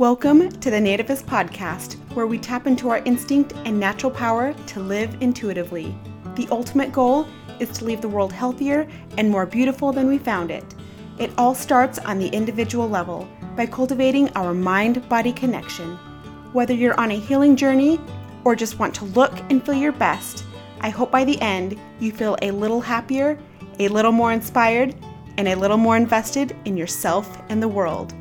Welcome to the Nativist Podcast, where we tap into our instinct and natural power to live intuitively. The ultimate goal is to leave the world healthier and more beautiful than we found it. It all starts on the individual level by cultivating our mind body connection. Whether you're on a healing journey or just want to look and feel your best, I hope by the end you feel a little happier, a little more inspired, and a little more invested in yourself and the world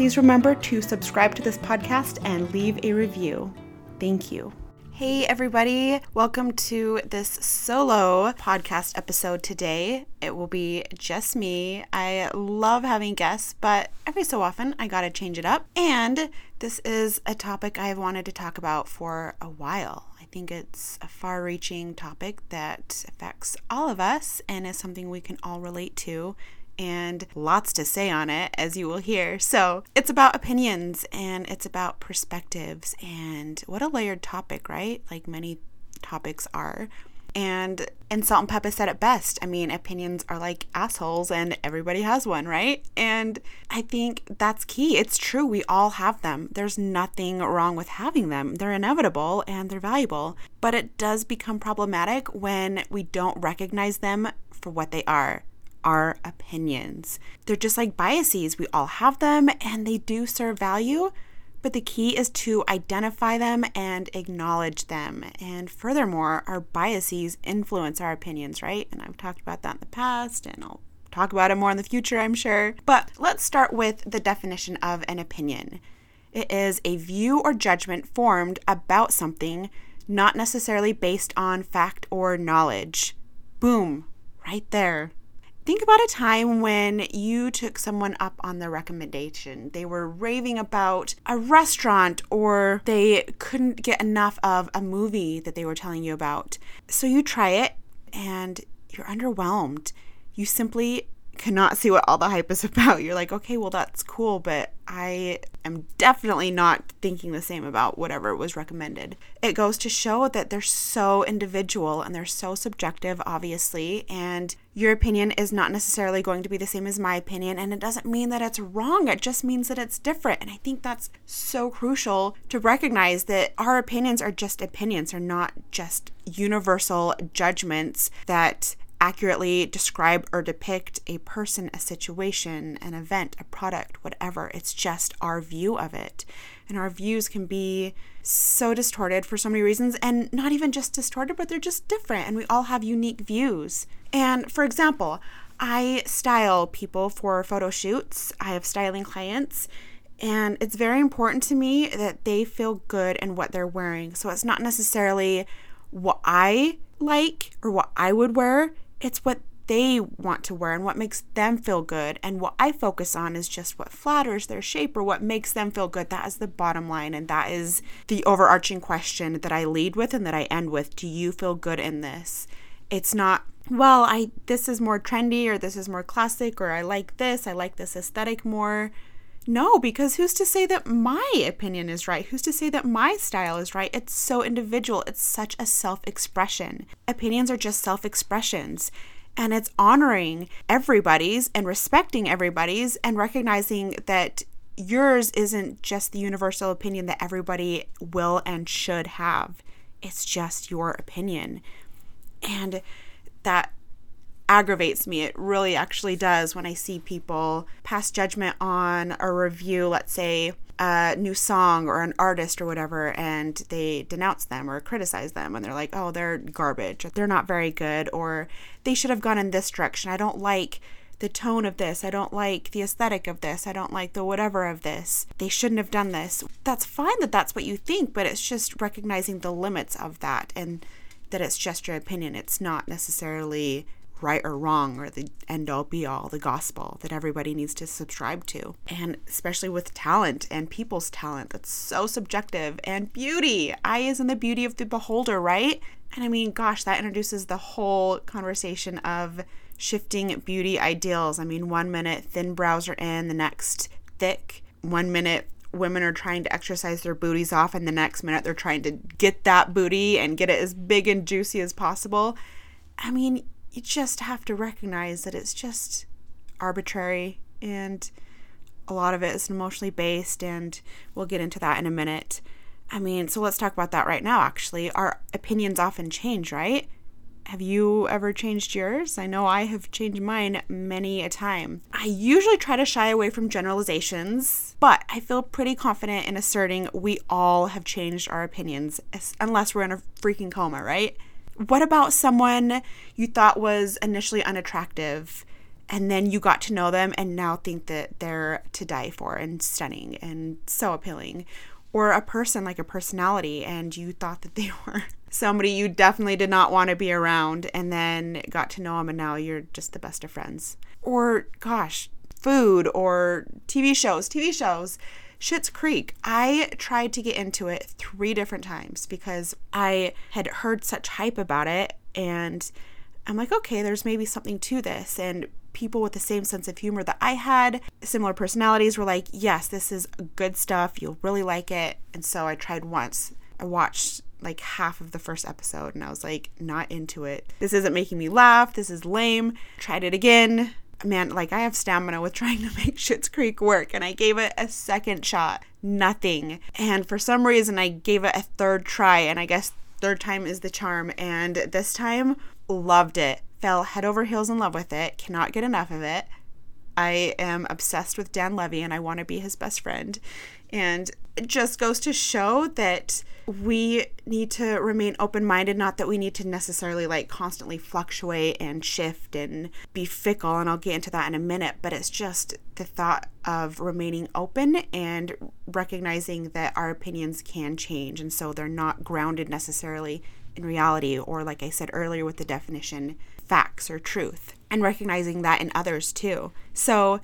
please remember to subscribe to this podcast and leave a review. Thank you. Hey, everybody. Welcome to this solo podcast episode today. It will be just me. I love having guests, but every so often I gotta change it up. And this is a topic I've wanted to talk about for a while. I think it's a far reaching topic that affects all of us and is something we can all relate to and lots to say on it, as you will hear. So it's about opinions and it's about perspectives, and what a layered topic, right? Like many topics are. And and Salt and Pepa said it best. I mean, opinions are like assholes and everybody has one, right? And I think that's key. It's true. We all have them. There's nothing wrong with having them. They're inevitable and they're valuable. But it does become problematic when we don't recognize them for what they are our opinions. They're just like biases. We all have them and they do serve value, but the key is to identify them and acknowledge them. And furthermore, our biases influence our opinions, right? And I've talked about that in the past and I'll talk about it more in the future, I'm sure. But let's start with the definition of an opinion it is a view or judgment formed about something, not necessarily based on fact or knowledge. Boom, right there. Think about a time when you took someone up on the recommendation. They were raving about a restaurant or they couldn't get enough of a movie that they were telling you about. So you try it and you're underwhelmed. You simply cannot see what all the hype is about. You're like, okay, well, that's cool, but I am definitely not thinking the same about whatever was recommended. It goes to show that they're so individual and they're so subjective, obviously, and your opinion is not necessarily going to be the same as my opinion. And it doesn't mean that it's wrong, it just means that it's different. And I think that's so crucial to recognize that our opinions are just opinions, are not just universal judgments that accurately describe or depict a person, a situation, an event, a product, whatever. It's just our view of it. And our views can be so distorted for so many reasons, and not even just distorted, but they're just different. And we all have unique views. And for example, I style people for photo shoots, I have styling clients. And it's very important to me that they feel good in what they're wearing. So it's not necessarily what I like or what I would wear it's what they want to wear and what makes them feel good. And what I focus on is just what flatters their shape or what makes them feel good. That is the bottom line. And that is the overarching question that I lead with and that I end with. Do you feel good in this? It's not, well, I this is more trendy or this is more classic or I like this, I like this aesthetic more. No, because who's to say that my opinion is right? Who's to say that my style is right? It's so individual. It's such a self expression. Opinions are just self expressions. And it's honoring everybody's and respecting everybody's and recognizing that yours isn't just the universal opinion that everybody will and should have. It's just your opinion. And that aggravates me. It really actually does when I see people pass judgment on a review, let's say a new song or an artist or whatever, and they denounce them or criticize them and they're like, oh, they're garbage, they're not very good, or they should have gone in this direction. I don't like the tone of this. I don't like the aesthetic of this. I don't like the whatever of this. They shouldn't have done this. That's fine that that's what you think, but it's just recognizing the limits of that and that it's just your opinion. It's not necessarily right or wrong or the end all be all, the gospel that everybody needs to subscribe to. And especially with talent and people's talent, that's so subjective. And beauty, eye is in the beauty of the beholder, right? And I mean, gosh, that introduces the whole conversation of shifting beauty ideals. I mean, one minute thin brows are in, the next thick. One minute women are trying to exercise their booties off, and the next minute they're trying to get that booty and get it as big and juicy as possible. I mean, you just have to recognize that it's just arbitrary and a lot of it is emotionally based, and we'll get into that in a minute. I mean, so let's talk about that right now, actually. Our opinions often change, right? Have you ever changed yours? I know I have changed mine many a time. I usually try to shy away from generalizations, but I feel pretty confident in asserting we all have changed our opinions, unless we're in a freaking coma, right? What about someone you thought was initially unattractive? and then you got to know them and now think that they're to die for and stunning and so appealing or a person like a personality and you thought that they were somebody you definitely did not want to be around and then got to know them and now you're just the best of friends or gosh food or tv shows tv shows Schitt's Creek. I tried to get into it three different times because I had heard such hype about it and I'm like, okay, there's maybe something to this. And people with the same sense of humor that I had, similar personalities, were like, yes, this is good stuff. You'll really like it. And so I tried once. I watched like half of the first episode and I was like, not into it. This isn't making me laugh. This is lame. Tried it again. Man, like I have stamina with trying to make Schitt's Creek work, and I gave it a second shot. Nothing. And for some reason, I gave it a third try, and I guess third time is the charm. And this time, loved it fell head over heels in love with it, cannot get enough of it. I am obsessed with Dan Levy and I want to be his best friend. And it just goes to show that we need to remain open minded, not that we need to necessarily like constantly fluctuate and shift and be fickle. And I'll get into that in a minute, but it's just the thought of remaining open and recognizing that our opinions can change. And so they're not grounded necessarily in reality, or like I said earlier with the definition, facts or truth, and recognizing that in others too. So,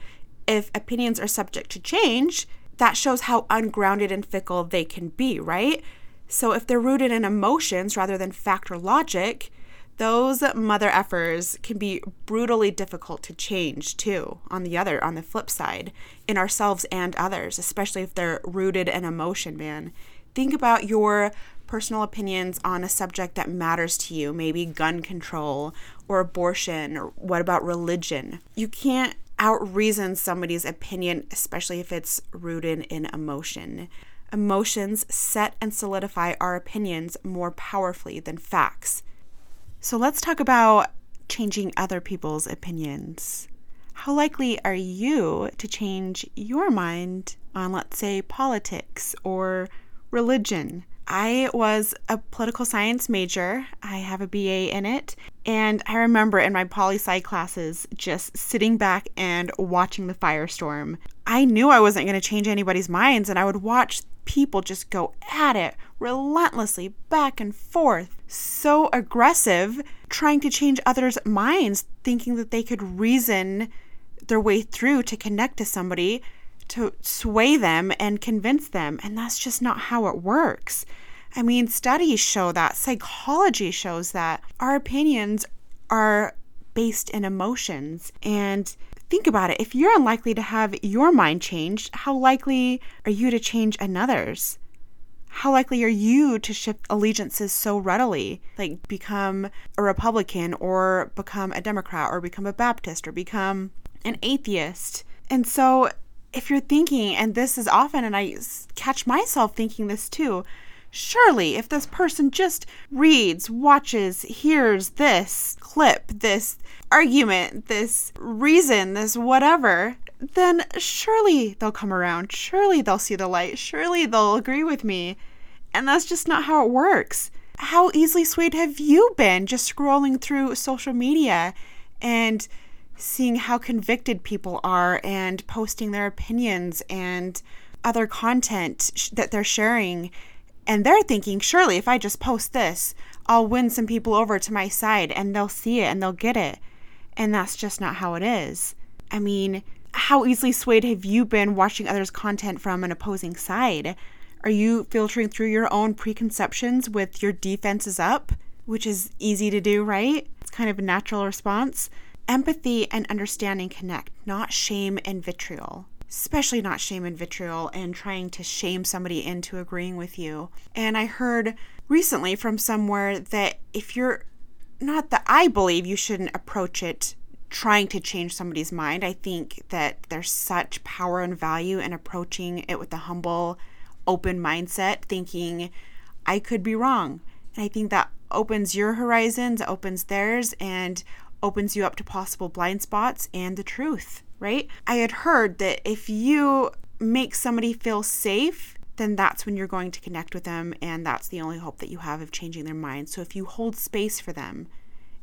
if opinions are subject to change, that shows how ungrounded and fickle they can be, right? So, if they're rooted in emotions rather than fact or logic, those mother effers can be brutally difficult to change too, on the other, on the flip side, in ourselves and others, especially if they're rooted in emotion, man. Think about your personal opinions on a subject that matters to you, maybe gun control or abortion, or what about religion? You can't out reason somebody's opinion, especially if it's rooted in emotion. Emotions set and solidify our opinions more powerfully than facts. So let's talk about changing other people's opinions. How likely are you to change your mind on, let's say, politics or religion? I was a political science major. I have a BA in it. And I remember in my poli sci classes just sitting back and watching the firestorm. I knew I wasn't going to change anybody's minds, and I would watch people just go at it relentlessly back and forth, so aggressive, trying to change others' minds, thinking that they could reason their way through to connect to somebody to sway them and convince them. And that's just not how it works. I mean, studies show that, psychology shows that our opinions are based in emotions. And think about it if you're unlikely to have your mind changed, how likely are you to change another's? How likely are you to shift allegiances so readily, like become a Republican or become a Democrat or become a Baptist or become an atheist? And so if you're thinking, and this is often, and I catch myself thinking this too, surely if this person just reads, watches, hears this clip, this argument, this reason, this whatever, then surely they'll come around. Surely they'll see the light. Surely they'll agree with me. And that's just not how it works. How easily swayed have you been just scrolling through social media and seeing how convicted people are and posting their opinions and other content sh- that they're sharing. And they're thinking, surely if I just post this, I'll win some people over to my side and they'll see it and they'll get it. And that's just not how it is. I mean, how easily swayed have you been watching others' content from an opposing side? Are you filtering through your own preconceptions with your defenses up, which is easy to do, right? It's kind of a natural response. Empathy and understanding connect, not shame and vitriol. Especially not shame and vitriol and trying to shame somebody into agreeing with you. And I heard recently from somewhere that if you're not that I believe you shouldn't approach it trying to change somebody's mind. I think that there's such power and value in approaching it with a humble, open mindset, thinking, I could be wrong. And I think that opens your horizons, opens theirs, and opens you up to possible blind spots and the truth, right? I had heard that if you make somebody feel safe, then that's when you're going to connect with them, and that's the only hope that you have of changing their mind. So if you hold space for them,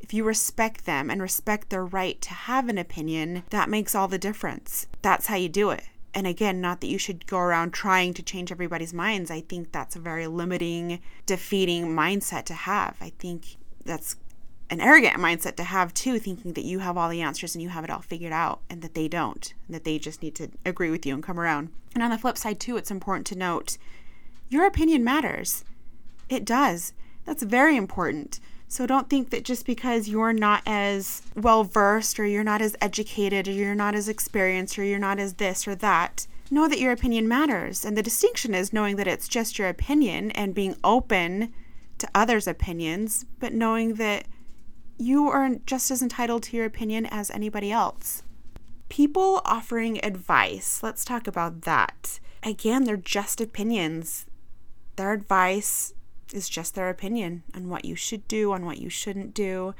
if you respect them and respect their right to have an opinion, that makes all the difference. That's how you do it. And again, not that you should go around trying to change everybody's minds. I think that's a very limiting, defeating mindset to have. I think that's an arrogant mindset to have too, thinking that you have all the answers and you have it all figured out and that they don't, and that they just need to agree with you and come around. And on the flip side, too, it's important to note your opinion matters. It does. That's very important. So don't think that just because you're not as well versed or you're not as educated or you're not as experienced or you're not as this or that, know that your opinion matters. And the distinction is knowing that it's just your opinion and being open to others' opinions, but knowing that you are just as entitled to your opinion as anybody else. People offering advice, let's talk about that. Again, they're just opinions. Their advice is just their opinion on what you should do, on what you shouldn't do.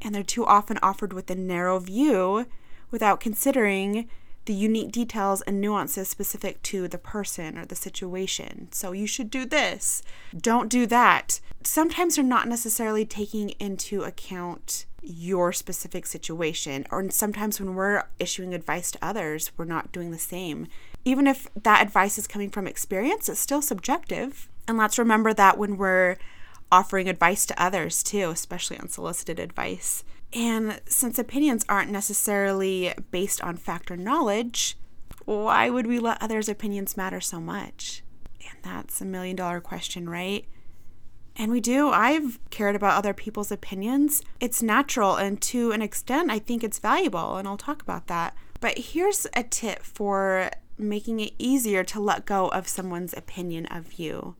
And they're too often offered with a narrow view without considering the unique details and nuances specific to the person or the situation. So you should do this, don't do that. Sometimes they're not necessarily taking into account your specific situation, or sometimes when we're issuing advice to others, we're not doing the same. Even if that advice is coming from experience, it's still subjective. And let's remember that when we're offering advice to others, too, especially unsolicited advice. And since opinions aren't necessarily based on fact or knowledge, why would we let others' opinions matter so much? And that's a million dollar question, right? And we do. I've cared about other people's opinions. It's natural, and to an extent, I think it's valuable, and I'll talk about that. But here's a tip for making it easier to let go of someone's opinion of you.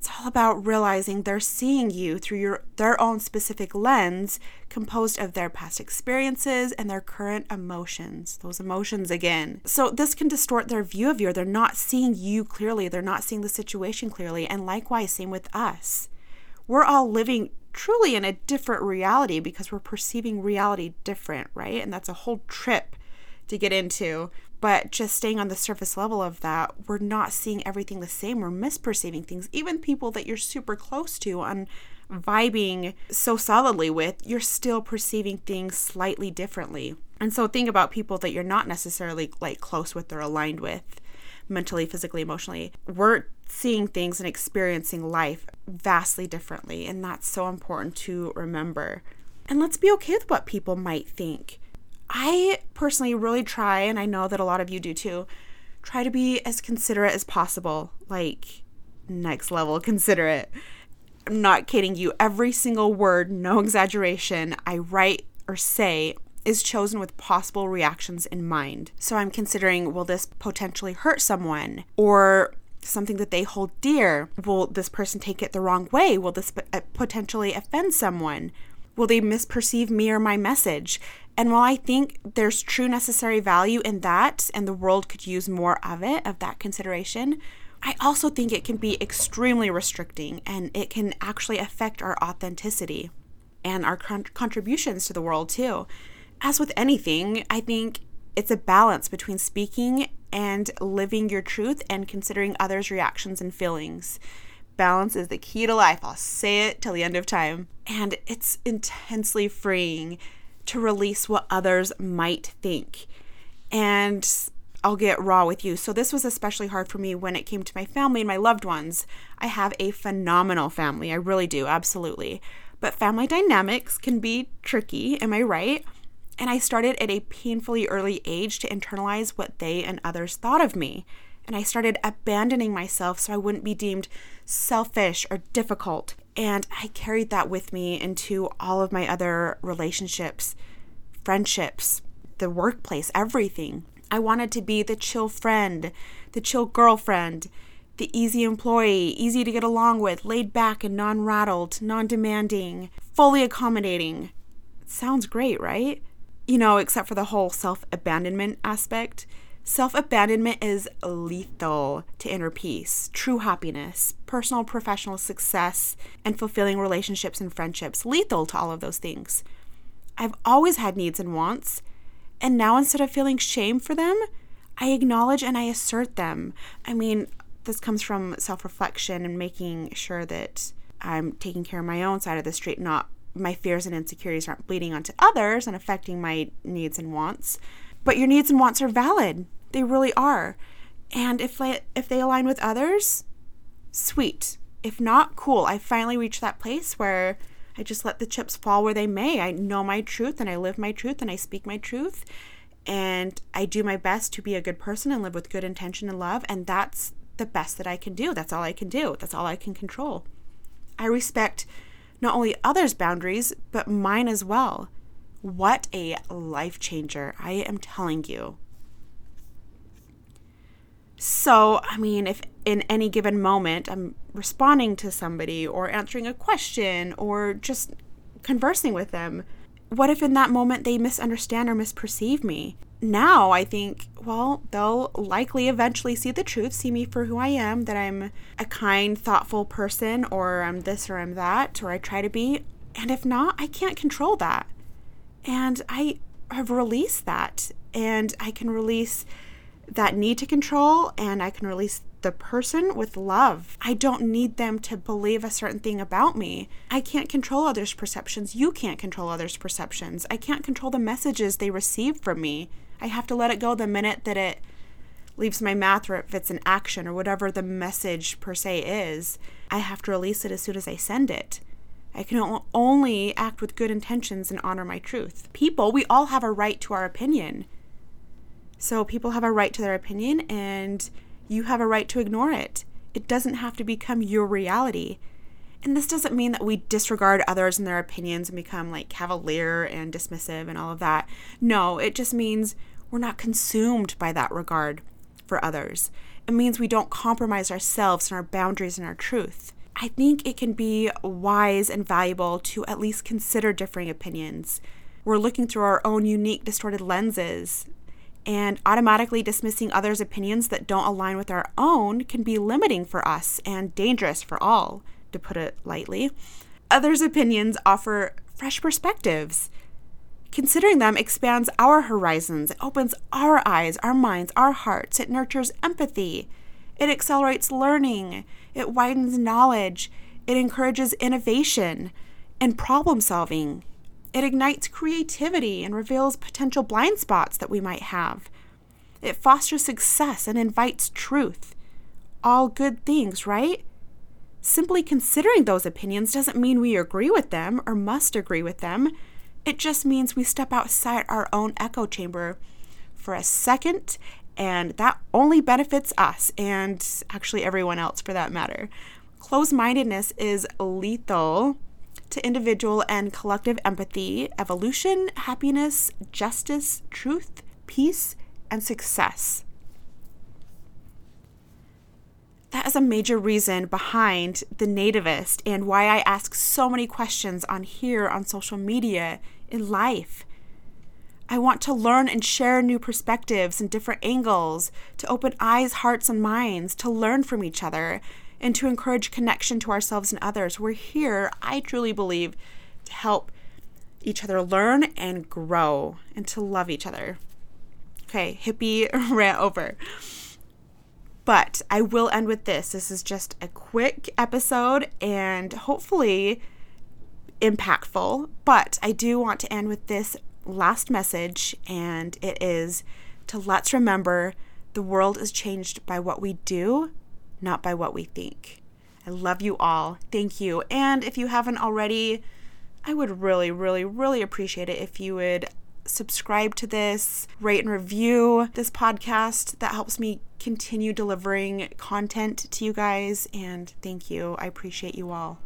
It's all about realizing they're seeing you through your their own specific lens composed of their past experiences and their current emotions. Those emotions again. So this can distort their view of you. They're not seeing you clearly. They're not seeing the situation clearly. And likewise, same with us. We're all living truly in a different reality because we're perceiving reality different, right? And that's a whole trip to get into. But just staying on the surface level of that, we're not seeing everything the same. We're misperceiving things. Even people that you're super close to and vibing so solidly with, you're still perceiving things slightly differently. And so think about people that you're not necessarily like close with or aligned with mentally, physically, emotionally. We're seeing things and experiencing life vastly differently. And that's so important to remember. And let's be okay with what people might think. I personally really try, and I know that a lot of you do too, try to be as considerate as possible. Like, next level considerate. I'm not kidding you. Every single word, no exaggeration, I write or say is chosen with possible reactions in mind. So I'm considering will this potentially hurt someone? Or something that they hold dear? Will this person take it the wrong way? Will this uh, potentially offend someone? Will they misperceive me or my message? And while I think there's true necessary value in that, and the world could use more of it, of that consideration, I also think it can be extremely restricting and it can actually affect our authenticity and our con- contributions to the world too. As with anything, I think it's a balance between speaking and living your truth and considering others' reactions and feelings. Balance is the key to life. I'll say it till the end of time. And it's intensely freeing to release what others might think. And I'll get raw with you. So, this was especially hard for me when it came to my family and my loved ones. I have a phenomenal family. I really do, absolutely. But family dynamics can be tricky, am I right? And I started at a painfully early age to internalize what they and others thought of me. And I started abandoning myself so I wouldn't be deemed selfish or difficult. And I carried that with me into all of my other relationships, friendships, the workplace, everything. I wanted to be the chill friend, the chill girlfriend, the easy employee, easy to get along with, laid back and non rattled, non demanding, fully accommodating. Sounds great, right? you know, except for the whole self abandonment aspect. Self abandonment is lethal to inner peace, true happiness, personal professional success, and fulfilling relationships and friendships. Lethal to all of those things. I've always had needs and wants, and now instead of feeling shame for them, I acknowledge and I assert them. I mean, this comes from self reflection and making sure that I'm taking care of my own side of the street, not my fears and insecurities aren't bleeding onto others and affecting my needs and wants. But your needs and wants are valid. They really are. And if they, if they align with others, sweet. If not, cool. I finally reached that place where I just let the chips fall where they may. I know my truth and I live my truth and I speak my truth. And I do my best to be a good person and live with good intention and love. And that's the best that I can do. That's all I can do. That's all I can control. I respect not only others' boundaries, but mine as well. What a life changer, I am telling you. So, I mean, if in any given moment I'm responding to somebody or answering a question or just conversing with them, what if in that moment they misunderstand or misperceive me? Now I think, well, they'll likely eventually see the truth, see me for who I am, that I'm a kind, thoughtful person, or I'm this or I'm that, or I try to be. And if not, I can't control that. And I have released that. And I can release that need to control, and I can release the person with love. I don't need them to believe a certain thing about me. I can't control others' perceptions. You can't control others' perceptions. I can't control the messages they receive from me. I have to let it go the minute that it leaves my mouth or if it's an action or whatever the message per se is. I have to release it as soon as I send it. I can only act with good intentions and honor my truth. People, we all have a right to our opinion. So people have a right to their opinion and you have a right to ignore it. It doesn't have to become your reality. And this doesn't mean that we disregard others and their opinions and become like cavalier and dismissive and all of that. No, it just means we're not consumed by that regard for others. It means we don't compromise ourselves and our boundaries and our truth. I think it can be wise and valuable to at least consider differing opinions. We're looking through our own unique, distorted lenses and automatically dismissing others' opinions that don't align with our own can be limiting for us and dangerous for all, to put it lightly. Others' opinions offer fresh perspectives. Considering them expands our horizons, it opens our eyes, our minds, our hearts, it nurtures empathy, it accelerates learning, it widens knowledge, it encourages innovation and problem solving, it ignites creativity and reveals potential blind spots that we might have. It fosters success and invites truth. All good things, right? Simply considering those opinions doesn't mean we agree with them or must agree with them. It just means we step outside our own echo chamber for a second, and that only benefits us and actually everyone else for that matter. Closed mindedness is lethal to individual and collective empathy, evolution, happiness, justice, truth, peace, and success. That is a major reason behind the nativist and why I ask so many questions on here, on social media, in life. I want to learn and share new perspectives and different angles, to open eyes, hearts, and minds, to learn from each other, and to encourage connection to ourselves and others. We're here, I truly believe, to help each other learn and grow and to love each other. Okay, hippie rant over. But I will end with this. This is just a quick episode and hopefully impactful. But I do want to end with this last message, and it is to let's remember the world is changed by what we do, not by what we think. I love you all. Thank you. And if you haven't already, I would really, really, really appreciate it if you would subscribe to this, rate and review this podcast. That helps me continue delivering content to you guys. And thank you. I appreciate you all.